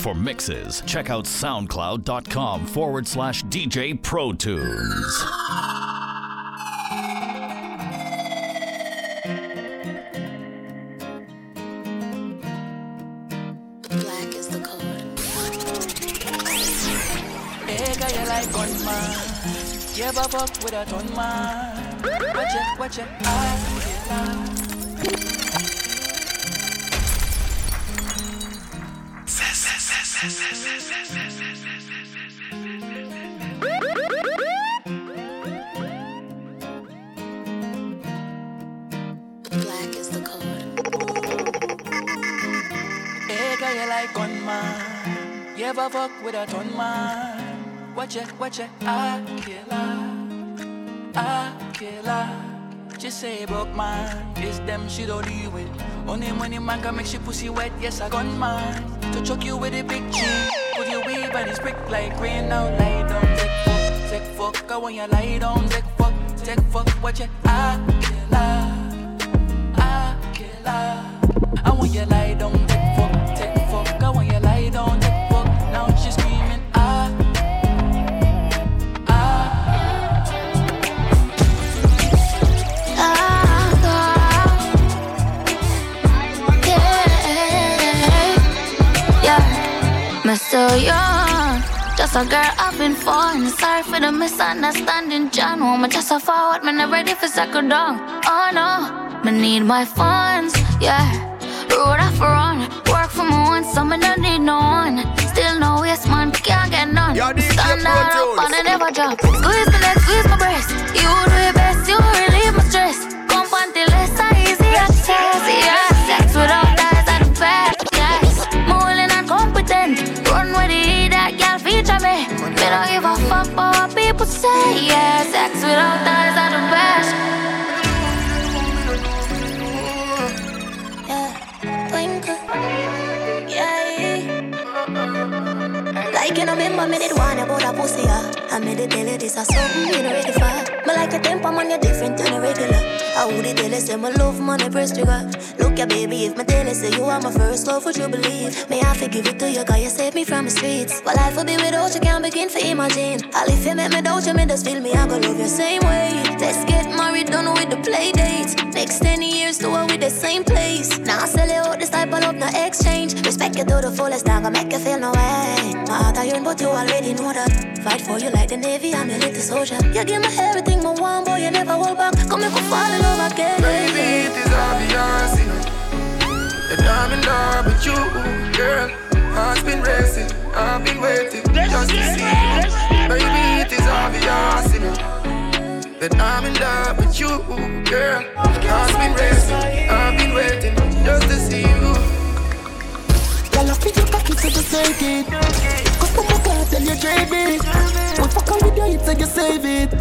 For mixes, check out soundcloud.com forward slash DJ Pro Tunes. Black is the code. Hey, girl, you like gunman. You ever fuck with a ton man? Watch it, watch it, I feel ever fuck with a ton man? Watch it, watch it, I killer. I killer. Just say broke man. It's them she don't deal with. Only money man can make she pussy wet. Yes, a gunman. To choke you with a big chain. Put your weave and it's brick like rain. Now lie down, take fuck, take fuck. I want you lie down, take fuck, take fuck. Watch it, I killer. I killer. I want you lie down, young. Just a girl having fun. Sorry for the misunderstanding, John. Woman, just a forward, man, I'm ready for second down. Oh no, me need my funds, yeah. Road off run, work for my one, so me don't need no one. Still no waste, man, can't get none. Stand Pro up and I never drop. Squeeze my neck, squeeze my breast. People say, yeah. Sex without ties are the you know, remember me did one about a pussy, yeah. I made it tell you this is something you know ready for. But like a temper man, you're different than a regular. I would it tell you say my love money press trigger. Look ya baby, if my tell you say you are my first love, would you believe? May I forgive it to you, cause you saved me from the streets. But life will be without you, can't begin to imagine. All if you make me doubt you, me just feel me, I go love you same way. Let's get married, done with the play dates. Next 10 years, do it with the same place. Now I sell you out this type of love, no exchange. Respect you to the fullest, I gonna make you feel no way. But you already know that. Fight for you like the Navy, I'm little soldier. You give me everything, my one boy, you never hold back. Come fall in love again. Baby, it is obvious, you know That I'm in love with you, girl Heart's been racing, I've been waiting just to see you Baby, it is obvious, you know That I'm in love with you, girl Heart's been racing, I've been waiting just to see you Girl, I feel your cocky so just take it. Cause mama can't tell you trade me We fuck on with you, it's like you save it.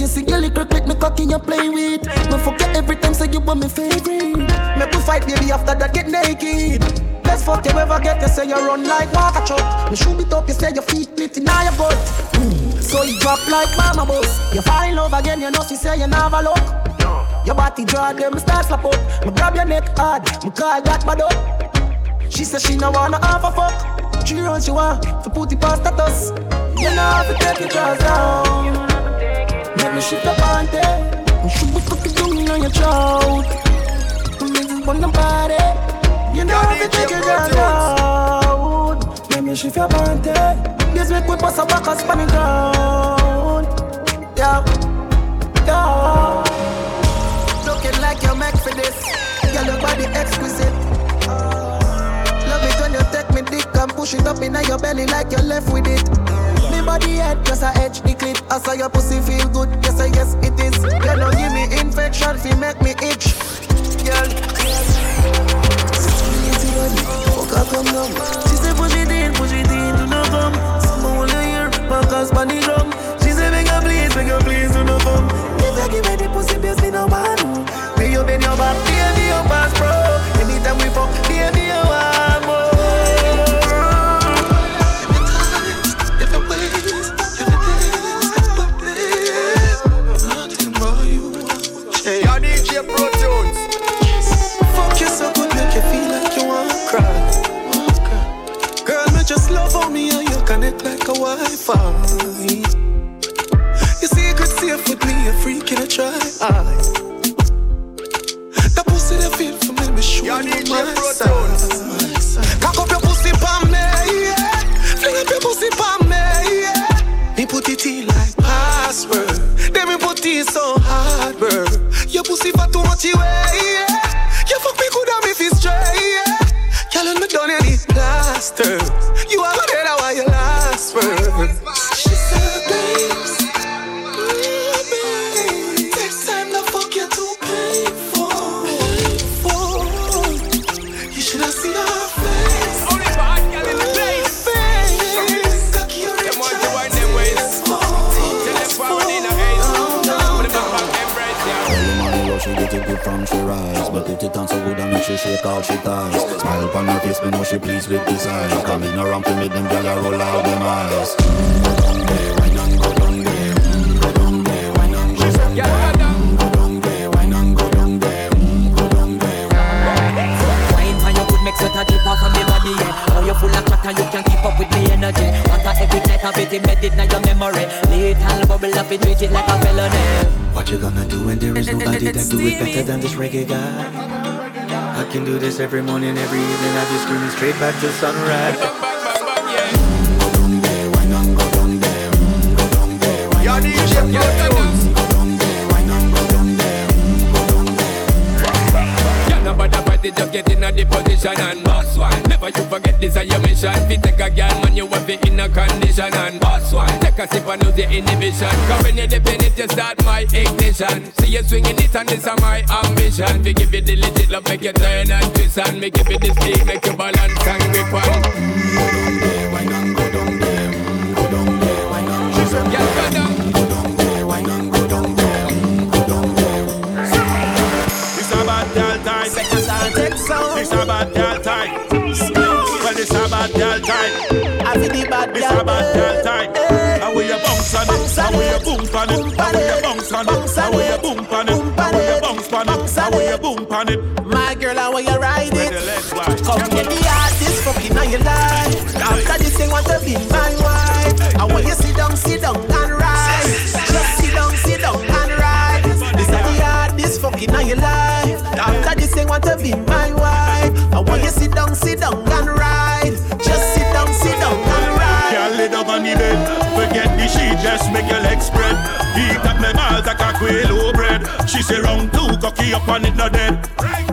You see your little click me cocky you play with. Me you every time say you want me favorite. Make we fight baby after that get naked. Let's fuck you ever get you say you run like walk a truck. Me shoot it up you say your feet split in your butt. Mm. So you drop like mama bus. You fall in love again you know she say you never look your body draw them start slap up. Me grab your neck hard, me call that bad up. She says she no wanna have a fuck. She run she want to put it past that us. You know how to take your jaws down. Make me shift up on there. And shoot me cookies down on your throat. Make this one body. You know how to take your jaws down. Make me shift on there. This week we pass a back and span the ground. Yeah, yeah. Looking like you're meant for this. Girl, your body exquisite. Love it when you take me dick and push it up in your belly like you're left with it. Me body head just a edge the clip. I saw your pussy feel good. Yes, I yes it is. You don't give me infection, feel make me itch. Girl. She said push it in, push it in, do not come. Someone wanna hear, Marcus on the drum. She said beg her please, beg her please, do not come. You give me the pussy, please me no man. May you bend your back, your pass pro. Anytime we fuck, baby, you want just love on me and you connect like a Wi-Fi. Freak in a try. That pussy that feel for me, me show you my side. Cock up your pussy palm me, yeah. Fling up your pussy palm all she ties Smile upon her face, me know she pleased with this eyes Coming around to make them gyal roll out them eyes mm, Go down there, wine and go down there mm, Go down there, wine and go down Yeah, there go down. Go down there, wine and go down there Go down there Wine for your good make sweat a drip off of me body, yeah. Oh, you full of chatter, you can keep up with me energy. Want a every night of it embedded in your memory. Little bubble up, it treat it like a felony. What you gonna do when there is nobody that do it better than this reggae guy? I can do this every morning, every evening. I just screaming straight back to sunrise. Go down there, go down there. Go down there, go down there. Go down there, go down there. Go down there. Yeah, no bother fight it, just get in a the position and boss one. Never you forget this is your mission. Fi take a girl, man, you have it in a condition and boss one. Take a sip and lose your inhibition. Cause when you dip in it, you start my ignition. See you swinging it and this is my ambition. We give you the legit love, make you turn and twist and me give you the speed, make you balance and grip on. Go down there, wine and go down there. mm, Go down there, wine and go down Yeah, go down. Go down there, wine and go down there. mm, Go down there. This a bad girl time. This a bad girl time. Well, this a bad girl time. This a bad girl time. How you boom on it? How you bounce on it? How you boom on it? How will bounce on it? How you boom it? My girl, I want you ride it. Come get the artist fucking on your life. After this, thing want to be my wife. I want you sit down, sit down She say round two, cocky up on it, not dead.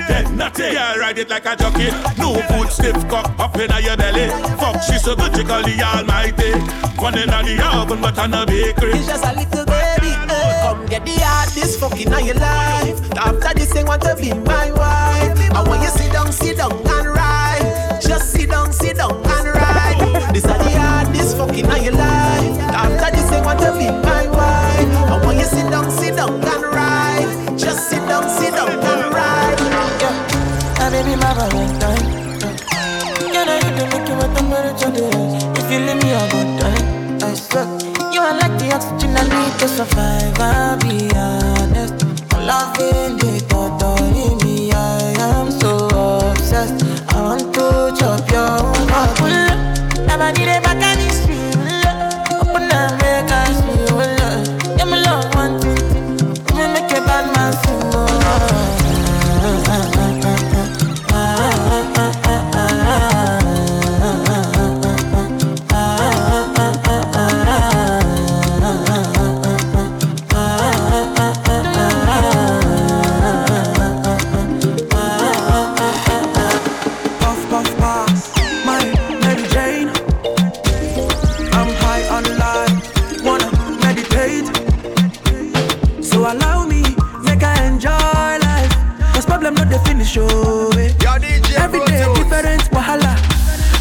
Dead, not dead. Yeah, ride it like a jockey. No food, stiff cock up in your belly. Fuck, she so good, she call the almighty. One in the oven, but on a bakery. It's just a little baby. eh. Come get the artist fucking on your life. After this, thing want to be my wife. I want you sit down, sit down and ride. Just sit down, sit down and ride. This is the artist fucking on your life. After this, thing want to be my wife. I want you sit down, sit down and ride. Just sit down, and ride. Yeah. Ah, baby, my Valentine. Yeah, now you do make you what I'm gonna. If you leave me, I go die. I swear. You are like the oxygen I need to survive. I'll be honest. I'm loving the thought of me. Finish, oh. eh. Every day different wahala.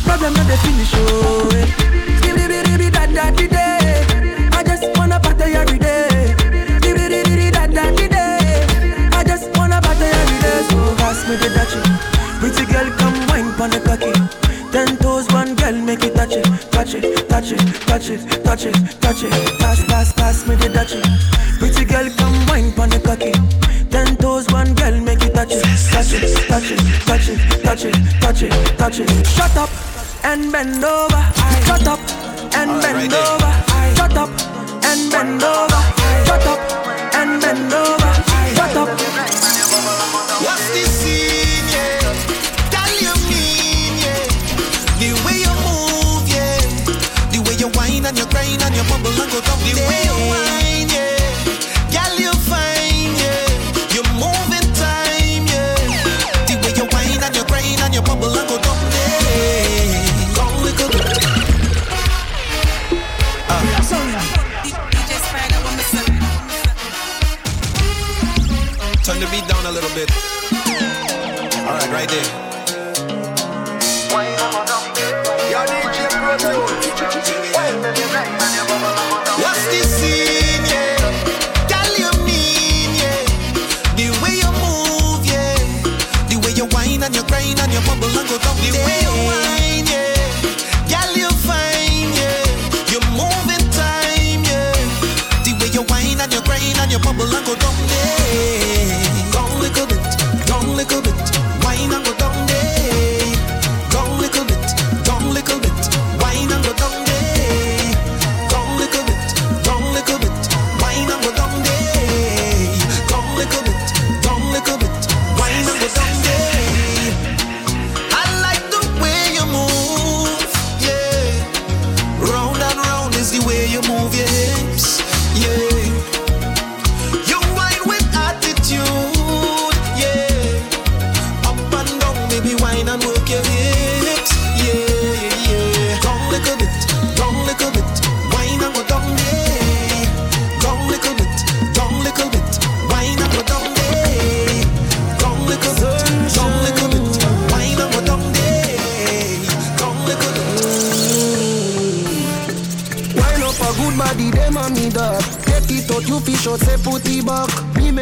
Problem not the finish, oh. eh. I just wanna party every day. I just wanna party every day. So pass me the dutchie. Pretty girl, come wine pon the cocky. Ten toes, one girl, make it touch it, touch it, touch it, touch it, touch it, touch it. Pass, pass, pass me the dutchie. Touch it, touch it, touch it, touch it, touch it, touch it, touch it. Shut up. and bend over. I shut up and bend over. I shut up and bend over. Shut up and bend over. Shut up. What's the scene, yeah? Tell you mean, yeah. The way you move, yeah. The way you whine and you grind and you bubble and go down. The way you whine, little bit. All right, right there.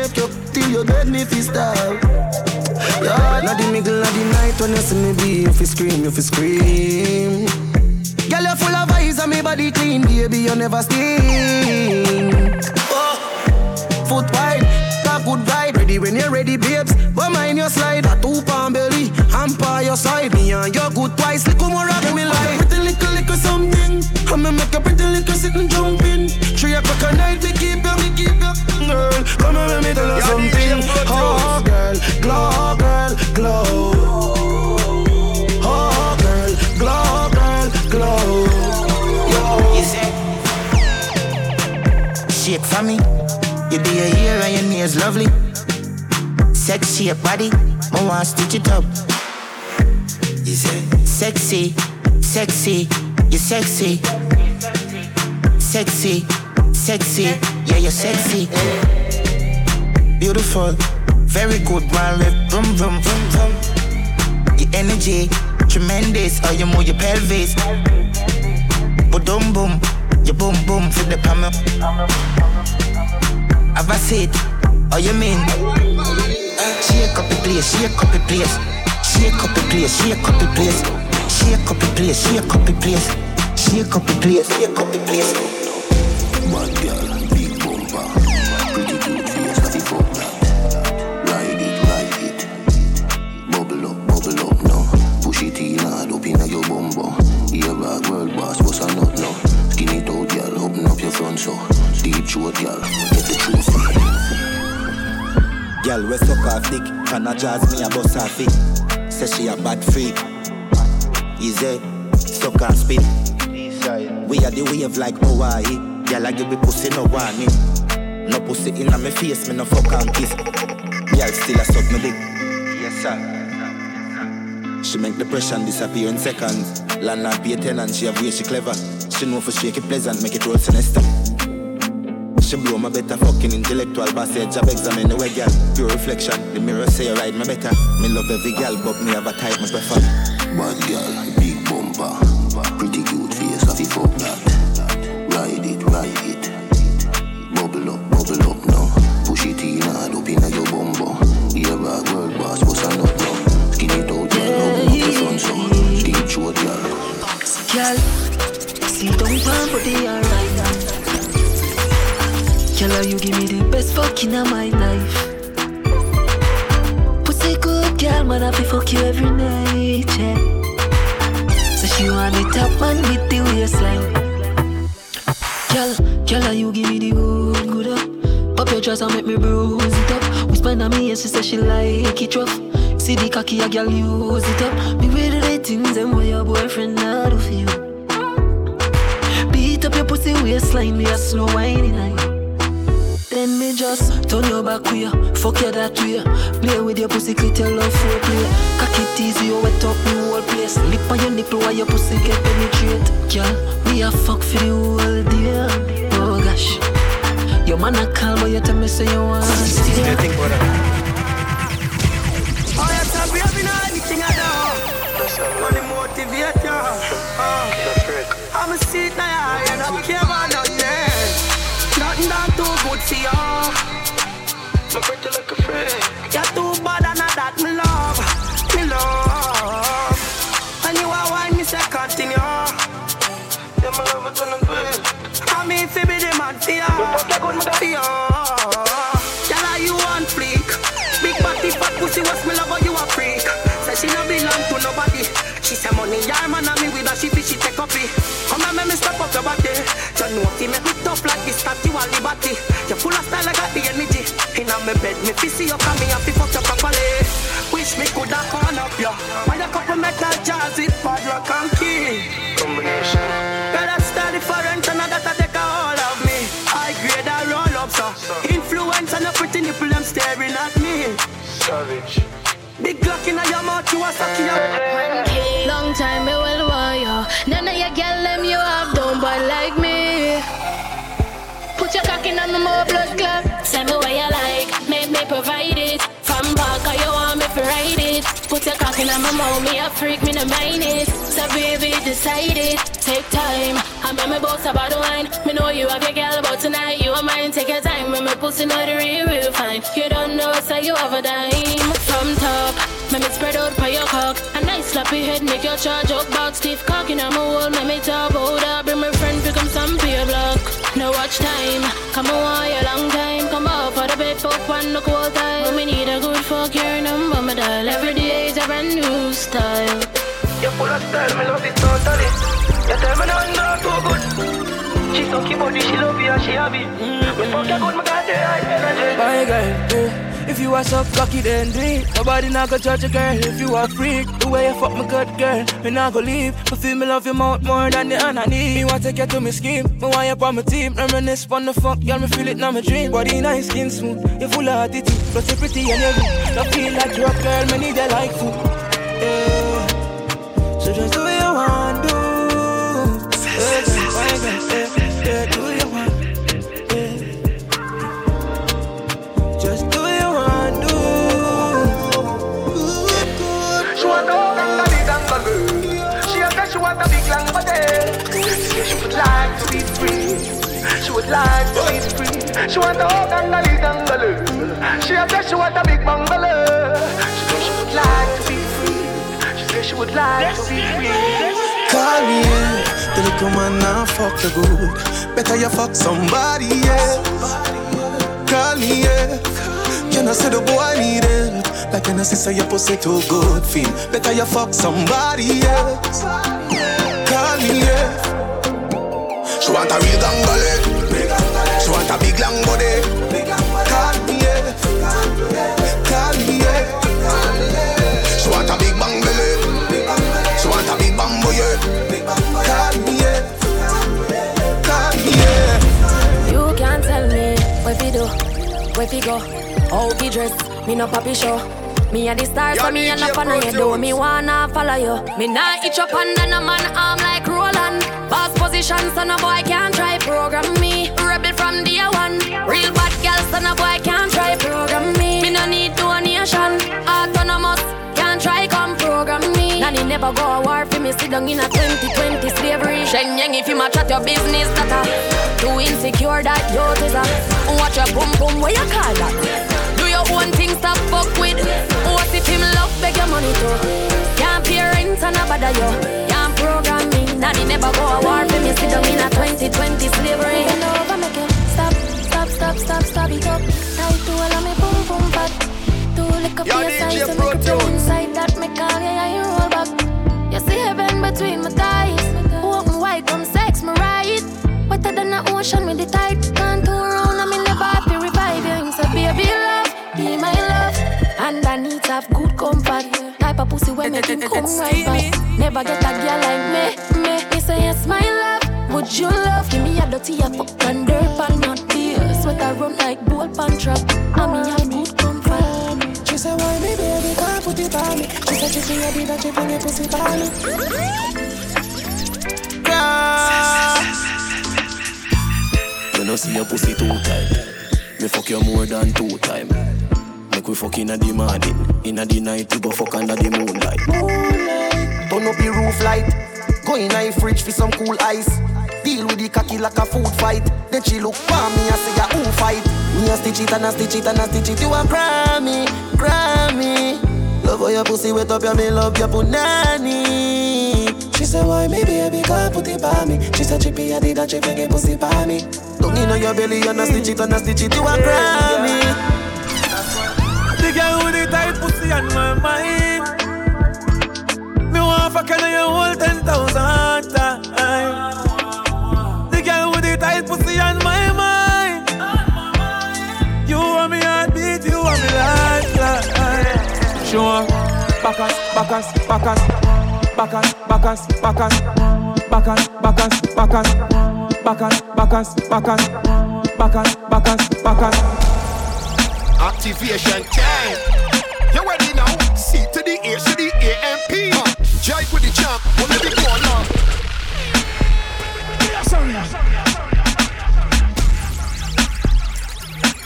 Make you till you beg me fi style. Yeah, not the middle of the night when you see me be, you fi scream, you fi scream. Girl, you full of eyes and me body clean, baby, you never sting. Oh, foot wide, top good vibe, ready when you're ready, babes. But mind your slide, a two pound belly, by your side, me and your good twice. Look more rock me like pretty little little something. I'ma make a pretty little sit and jump in. Three o'clock at night, we keep you, we keep you, girl. Come and let me tell you something. Oh, girl, glow, girl, glow. Oh, girl, glow, girl, glow. Yo. You say, Shake for me. You do your hair and your nails lovely. Sexy your body, I want stitch it up. you say, Sexy, sexy, you sexy. Sexy, sexy, yeah, you're sexy. Beautiful, very good, one left, vroom, vroom, vroom, vroom. Your energy, tremendous, how you move your pelvis. Boom, boom, your boom, boom, for the palm. Have I said, how oh, you mean? Shake up the place, shake up the place. Shake up the place, shake up the place. Shake up the place, shake up the place. Shake up the place, shake up the place. Girl, we suck off dick, can a jazz me a bust off it. Say she a bad freak. Easy, suck and spit. We are the wave like Hawaii. Girl, I give me pussy no warning. No pussy in my face, me no fuck and kiss. Girl, still a suck me dick. Yes, sir. She make depression disappear in seconds. Landlord pay tenant, she have way she clever. She know for shake it pleasant, make it roll sinister. She blow my better fucking intellectual passage Job examine the way girl Pure reflection The mirror say you ride me better Me love every girl But me have a type me prefer Bad girl, big bumper. Pretty cute face, have you fuck that? Ride it, ride it. Bubble up, bubble up now. Push it in hard up inna your bumbo. Ear back, world boss, what's a nut now? Skin it out, girl, open up your front so. Deep throat, girl. Girl, see don't plan for the alright now. Girl, you give me the best fucking of my life. Pussy good, girl, man, I be fuck you every night, yeah. So you are the top man with the waistline. Girl, girl, you give me the good, good up. Pop your dress and make me bruise it up. Whisper on me, and she say she like it rough. See the cocky, a girl use it up. Me with the things and what your boyfriend not do for you. Beat up your pussy waistline, me a slow whining like. Then me just turn your back way, fuck you that way. Play with your pussy, clit your love for play. Cock it easy, you wet up the whole place. Lip on your nipple while your pussy get penetrate. Girl, we a fuck for the whole day. Oh gosh, your man a call, but you tell me say you want to stay. think about that. Oh, yes, I'm having anything I do. Money motivate you. My pretty like a friend. You're too bad and not that me love, me love. And you are why me say continue. Yeah, my love is on the bed. I mean, fi be the man for you, for you. Girl, are you on fleek? Big body, fat pussy, what's me love? You a freak? Say she no belong to nobody. She say money, yeah, man, and me with her, she fi she take up it. Come and make me step up your body. You know if you make me tough like this, statue of liberty. You full of style, I got the energy. Inna me bed, me fi see you come me and fi fuck you properly. Wish me could have gone up ya. Buy a couple metal jars, it padlock and key. Combination. Better study foreign, and that I take a hold of me. I grade a roll up, so influence and a pretty nipple, them staring at me. Savage. Big Glock in your mouth, you a suck your Long time me well want you. None of your girl them you have done but like me. Put your cock in on the more blood clot. Me to it. Put your cock in my mouth, me a freak, me no mind it. So baby, decide it. Take time, I make me boss about the wine. Me know you have your girl, but tonight you are mine. Take your time, when me pussy know the real, real fine. You don't know, so you have a dime. From top, make me spread out by your cock. A nice sloppy head, make your charge up back. Stiff cock in my wall, make me top up. Bring my friend, pick up some for your block. No watch time, come on, you long time. Come off for the bed, fuck one, no cold time. But me need a good your number, my doll. Every day is a brand new style. You're full of style, me love it totally. You tell me nothing not too good. She so cute, body, she love you, and she happy. We fuck you good, my God, yeah, energy. My girl, yeah. If you are so cocky, then do it. Nobody not gonna judge a girl if you are a freak. The way you fuck me good girl, me not gonna leave. But feel me love your mouth more than the hand I need. Me want take you to me scheme, me want you on my team. Reminisce on the fuck, girl, me feel it now my dream. Body nice, skin smooth, you full of attitude. Plus you're pretty and you good. Don't feel like you a girl, need you like food. Yeah. So just do what you want, do. Yeah, girl, yeah, yeah, do you want. Just do you want, do. She want girl, she want a big long body. She like to be free. She would like to be free. She want the whole gang of. She a girl, she want a big bungalow. She said she would like to be free. She said she would like to be free. Call me, yeah. The little man now fuck the good. Better you fuck somebody else. Call me, yeah. You know, say the boy need help. Like you know, say your pussy too good, feel. Better you fuck somebody else. Call me, yeah. She want a real gangale. A big long body. Call me, yeah. Call me, yeah. She want a big bang belly. She want a big bamboo, yeah. Call me, yeah. Call me, yeah. You can't tell me where fi do, where fi go, how fi dress. Me no papi show. Me a the star, so me a no fan of you. Me wanna follow you. Me nah itch up under no man arm like Roland. Boss position, so no boy can't try program me. From day one. Real bad girl, so no boy can't try program me. Me no need donation. Autonomous, can't try come program me. Nanny never go a war for me. Sit down in a 2020 slavery. Shenyang if you match at your business, that a too insecure that you is a. Watch your boom boom, what you call that? Do your own thing, stop fuck with. What if him love beg your money too? Can't pay rent and a bother you. Can't program me. Nanny never go a war for me. Sit down in a 2020 slavery. Bend over, make stop, stop, stop it up. Tight to all of me boom boom fat. To lick up Yo, your size and make it inside that me call yeah, yeah, you roll back. You see heaven between my thighs. Walk me white, come sex me right. Wetter than the ocean me the tide. Can't turn around, I'm in the body revive you. So baby love, be my love. And I need to have good comfort. Type of pussy where make him come right back. Never get a girl like me, me. He say yes, my love. Would you trap. And me have good comfort. She said, why me baby can't put it on me? She said, she feel did that she bring your pussy on me. You know see your pussy too tight. Me fuck you more than two time. Make we fuck inna the morning, inna the night we go fuck under the moonlight. Moonlight, turn up the roof light. Go in a fridge for some cool ice. Deal with the cocky like a food fight. Then she look for me and say, yeah, who fight? Me a stitch it and a stitch it and a stitch it. You a Grammy, Grammy. Love how your pussy wet up, yeah, me love your punani. She said, why me baby can't put it by me? She said, chippy, I did that, she get pussy by me. Don't need no your belly and a stitch it and a stitch it. You a Grammy. The girl with the tight pussy on my mind. Me want fuck you you hold ten thousand Sure, Bacchus, Bacchus, Bacchus, Bacchus, Bacchus, Bacchus, Bacchus, Bacchus, Bacchus, Bacchus, Bacchus, Bacchus, Bacchus, Bacchus, Bacchus. Activation time. You ready now? C to the A to the A M P. Uh, Jive with the champ. Let me go now.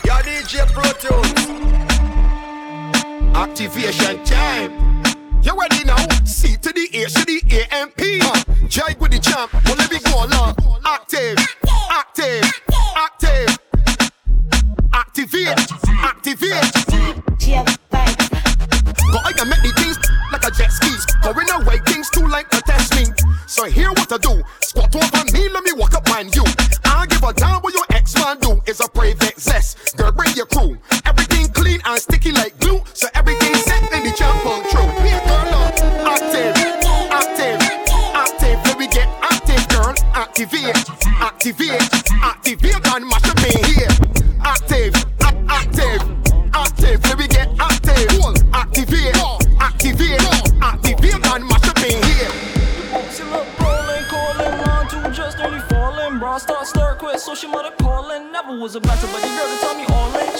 Your DJ Pro Tools. Activation time. You ready now? C to the A to the A M P. Uh, Jive with the champ. Well, let me go now. Active, active, active. Activate, activate. But I can make the things like a jet skis. Going away, things too like test me. So here what to do. Squat over me, let me walk up on you. I'll give a damn what your ex man do. Is a private zest. Girl, bring your crew. Activate, activate, activate and mash up in here. Active, active, active. Let me get active. Activate, activate, activate and mash up in here. Rolling, calling, line two just nearly falling. Bra start, start, quit, so she mother calling. Never was a better, but the girl to tell me all in.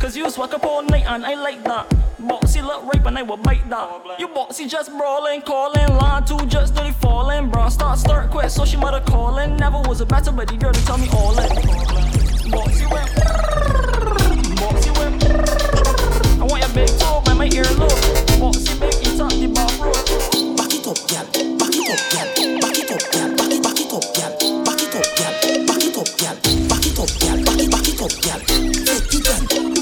Cause you swag up all night and I like that. Boxy look ripe and I will bite that. You boxy just brawling, calling, line two just nearly falling. Bra start, start, quit, so she mother calling. Never was a better, but the girl to tell me all in. Boxy whip, boxy whip. I want your big toe by my earlobe. Boxy make you top the bathrobe. Back it up, girl. Back it up, girl. Back it up, girl. Back it, back it up, girl. Back it up, girl. Back it up, girl. Back it up, girl. Back it, back it up, girl. Take it take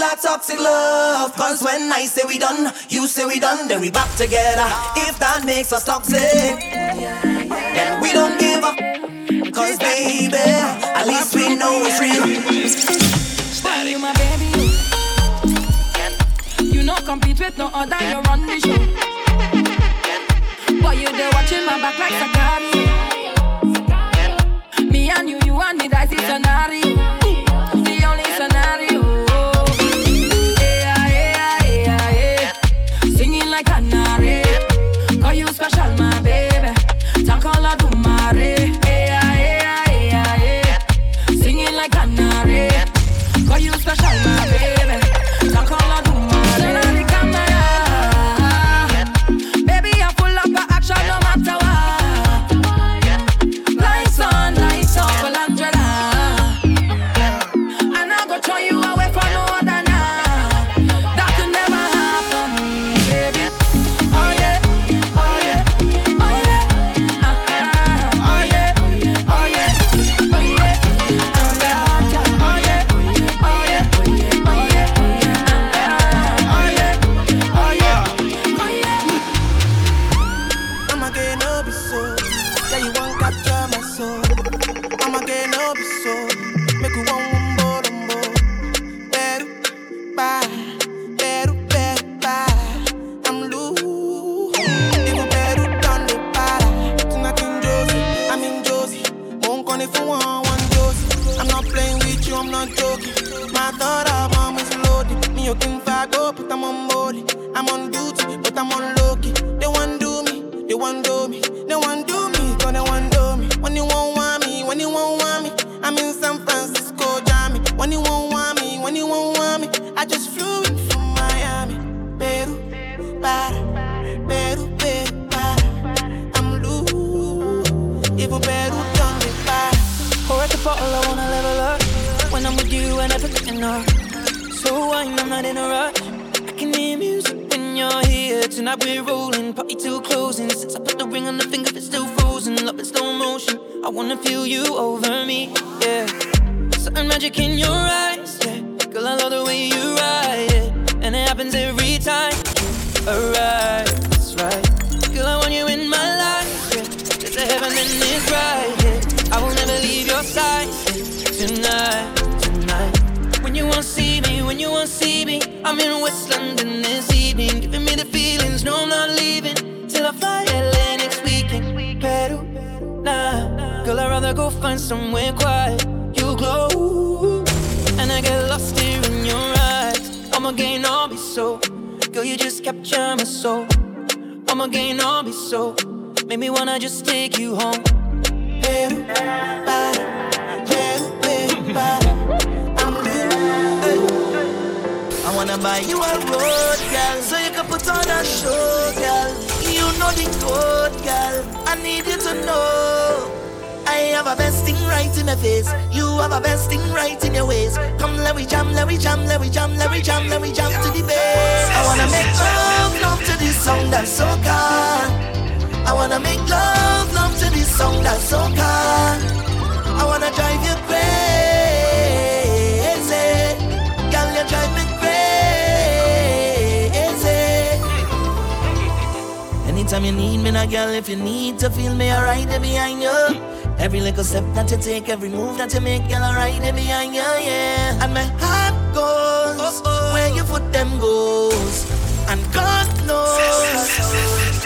full of toxic love. Cause when I say we done, you say we done, then we back together. If that makes us toxic, then we don't give up. Cause baby, at least we know it's real. Steady, my baby. You know compete with no other, you run the show. Boy, you there watching my back like Sakari. Me and you, you and me, that's the scenario. Mare. Yeah, yeah, yeah, yeah. Singing like canary. Call you special, my baby. I just flew in from Miami. Peru, para, Peru, Peru, para. I'm loose, even Peru done me para. Pour at the bottle, I wanna level up. When I'm with you, I never getting up. So I'm not in a rush. I can hear music when you're here. Tonight we're rolling, party till closing. Since I put the ring on the finger, it's still frozen. Love in slow motion. I wanna feel you over me, yeah. Certain magic in your eyes. Girl, I love the way you ride it, and it happens every time. That's right. Girl, I want you in my life, yeah. There's a heaven and it's right, yeah. I will never leave your side yeah. tonight, tonight. When you won't see me, when you won't see me, I'm in West London this evening, giving me the feelings. No, I'm not leaving till I fly LA next weekend. Peru, nah, girl, I'd rather go find somewhere quiet. You glow, and I get lost here in your eyes. I'ma gain all be so, girl, you just capture my soul. I'ma gain all be so, make me wanna just take you home. I'm. I wanna buy you a road, girl, so you can put on a show, girl. You know the code, girl. I need you to know. I have a best thing right in the face. You have a best thing right in your ways. Come, let we jam, let we jam, let we jam, let we jam, let we jam to the bass. I wanna make love, love to this song that's so calm. I wanna make love, love to this song that's so calm. I wanna drive you crazy. Girl, you drive me crazy. Anytime you need me, now, girl, if you need to feel me, I'll right there behind you. Every little step that you take, every move that you make, girl, I right there behind you, yeah. And my heart goes where your foot them goes. And God knows,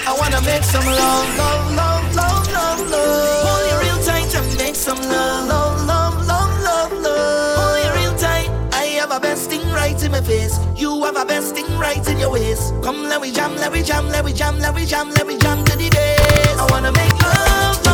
I wanna make some love, love, love, love, love, love. Hold you real tight and make some love, love, love, love, love, love. Hold you real tight. I have a best thing right in my face. You have a best thing right in your waist. Come, let we jam, let we jam, let we jam, let we jam, let we jam to the bass. I wanna make love, love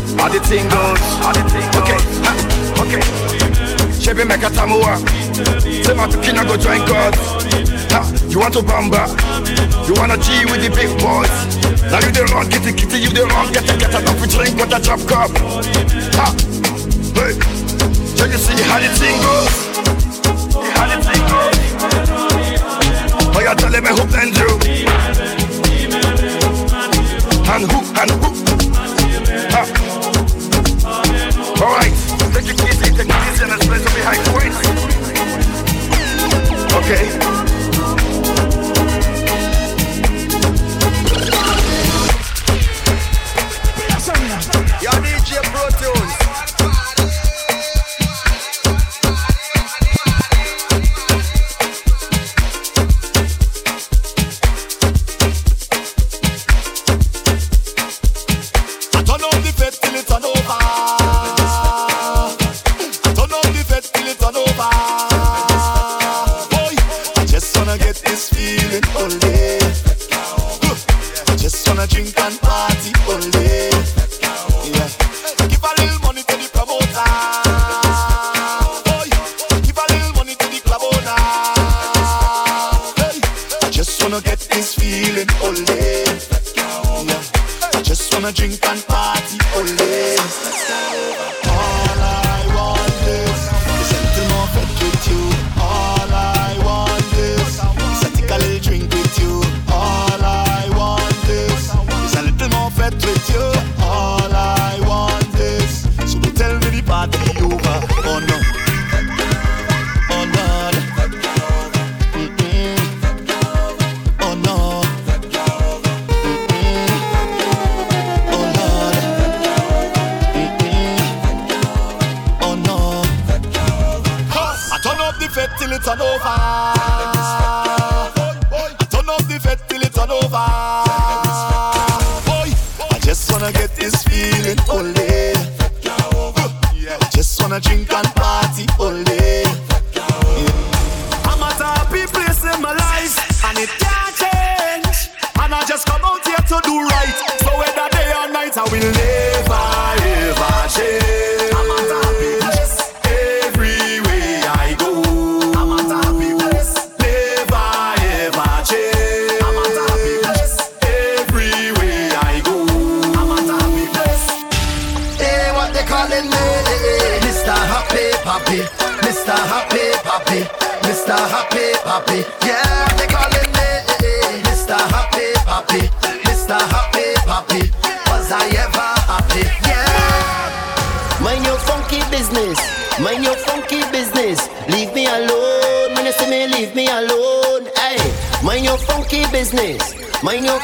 How the thing goes? How the thing Okay, ha, okay. Shebi meka tamua. Say my tukina go join God. Ha, you want to bamba? You wanna G with the big boys? Now you the wrong kitty kitty, you the wrong get a get a we drink with a drop cup. Ha, hey. So you see how the thing goes? How the thing goes? Oh, you're telling me who blend you? And who, and who? Alright, take your keys, take your keys and espresso behind queens. Okay. wanna drink and party all day.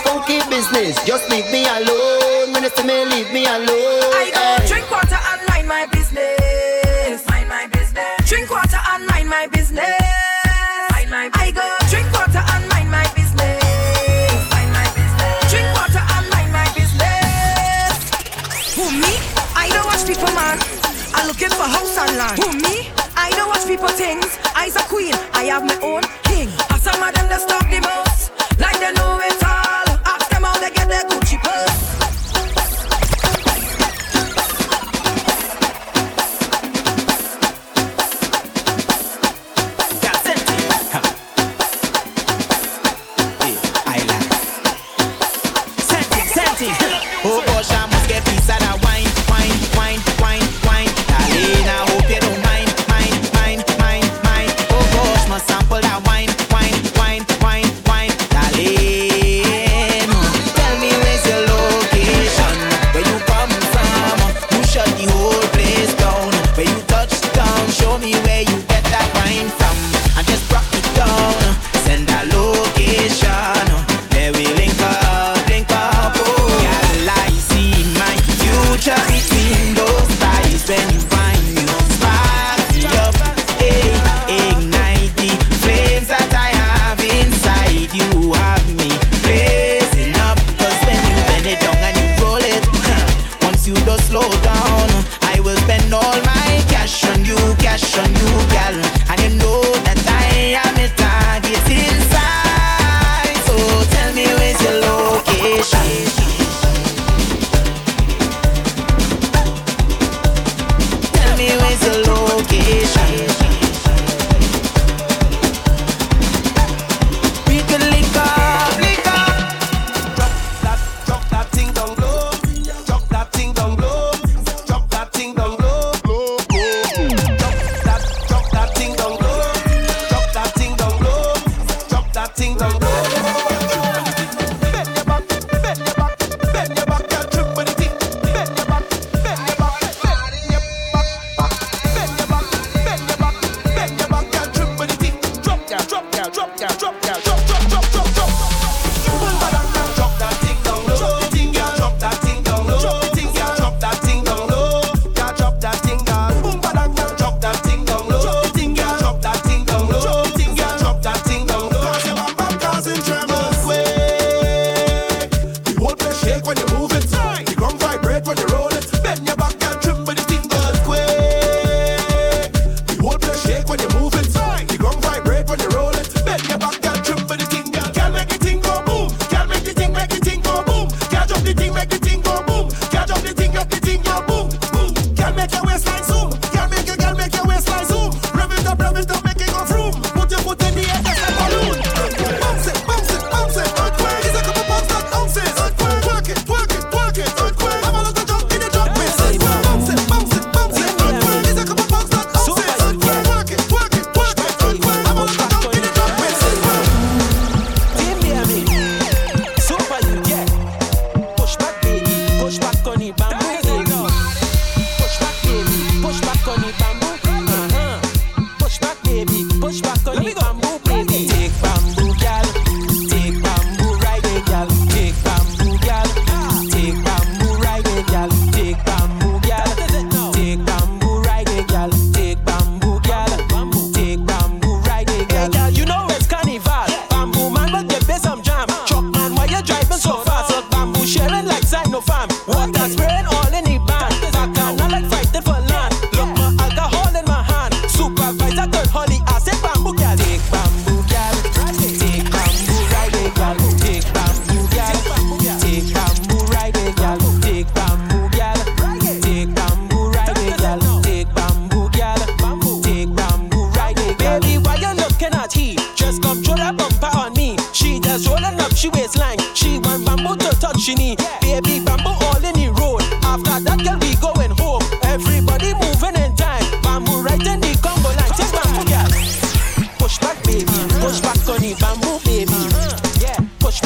funky business. Just leave me alone. When you see me, leave me alone. I go hey. drink water and mind my business. Mind my business. Drink water and mind my business. Mind my business. I go drink water and mind my business. Mind my business. Drink water and mind my business. Who me? I don't watch people, man. I'm looking for house and land. Who me? I don't watch people things. I's a queen. I have my own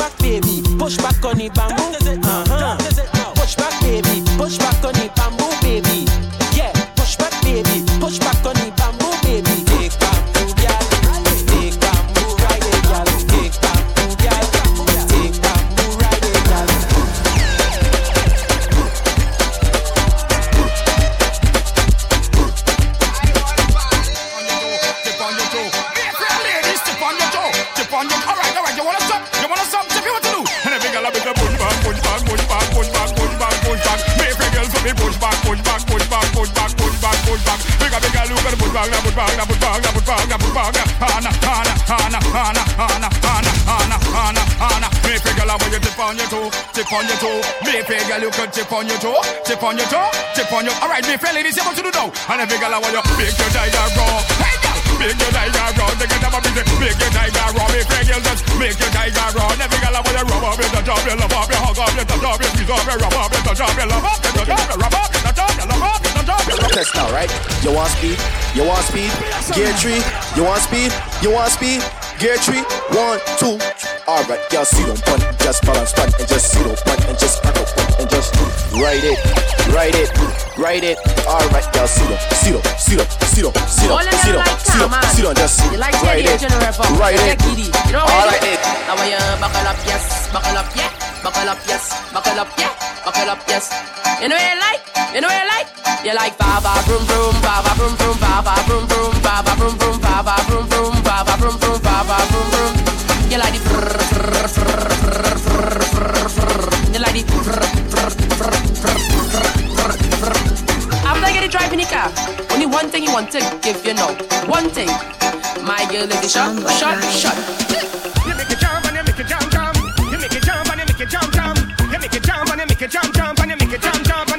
back, baby. Push back on the bamboo. Uh-huh. Push back, baby. Push back on the bamboo. Your toe, tip on your toe, tip on your. toe, chip on your. Alright, me friend ladies, you want to do now. And every girl I want you, make your tiger raw. Hey girl, make your tiger raw. They get up a busy, make your tiger raw. Me friend girl just make your tiger. And every girl I want you, rub up, you touch up, you love up, you hug up, you touch up, you squeeze up, you rub up, you touch up, you love up, you touch up, you rub up, you touch up, you love up, you touch up, you rub up. Test now, right? You want speed? You want speed? Gear three. You want speed? You want speed? Gear three. One, two. Alright, y'all see them punt, just balance punt, and just them punt, and just pack up and just write it, write it, write it. Alright, y'all see them, see them, see them, see them, see them, see them, see them, see them, just write it, write it. Alright, it. Now you buckle up, yes, buckle up, yeah, buckle up, yes, buckle up, yeah, buckle up, yes. You know you like? You know you like? You like ba ba vroom vroom, ba ba vroom vroom, ba ba vroom vroom, ba ba vroom vroom, ba ba vroom vroom, ba ba vroom vroom, ba ba vroom vroom. You like the you like the after I get it driving the car, only one thing you want to give you know. One thing. My girl is the shot, shot, shot. You make it jump and you make it jump, jump. You make it jump and you make it jump, jump. You make it jump and you make it jump, jump. And you make it jump, it jump,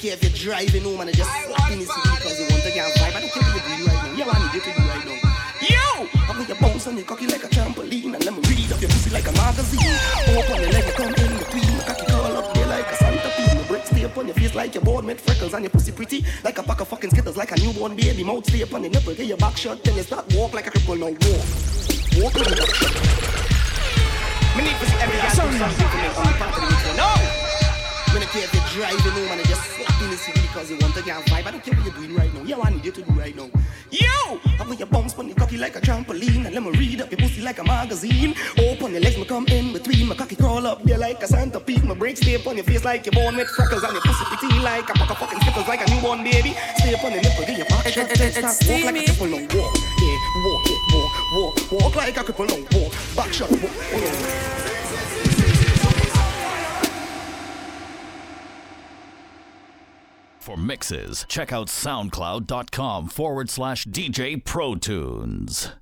care if you're driving home and you just slap in city because you want to get vibe. I don't care what you're doing right now. Yeah, I need you to do right now. You! I want you bounce on your cocky like a trampoline and let me read up your pussy like a magazine. Open your leg, you come in between. My cocky curl up there like a Santa Pete. My break stay up on your face like you're born with freckles and your pussy pretty like a pack of fucking skittles like a newborn baby. Mouth stay up on your nipple, get your back shut, then you start walk like a cripple. Now walk, walk your back shut. Me need see every girl do something for me on the part of the mix here. No. Care if you're driving home and you just slap in the city because you want to get a vibe. I don't care what you're doing right now. Yeah, what I need you to do right now. You! I want your bounce on your cocky like a trampoline and let me read up your pussy like a magazine. Open your legs, me come in between. My cocky crawl up there like a centipede. My break stay on your face like you're born with freckles and your pussy pretty like a pack of fucking skittles like a newborn baby. Stay up on the nipple, get your back eh, eh, shut, eh, then start walk like a cripple. Now walk, yeah, walk, yeah, walk, walk, walk like a cripple. Now walk, back shut, walk. walk. For mixes, check out soundcloud.com forward slash DJ Pro Tunes.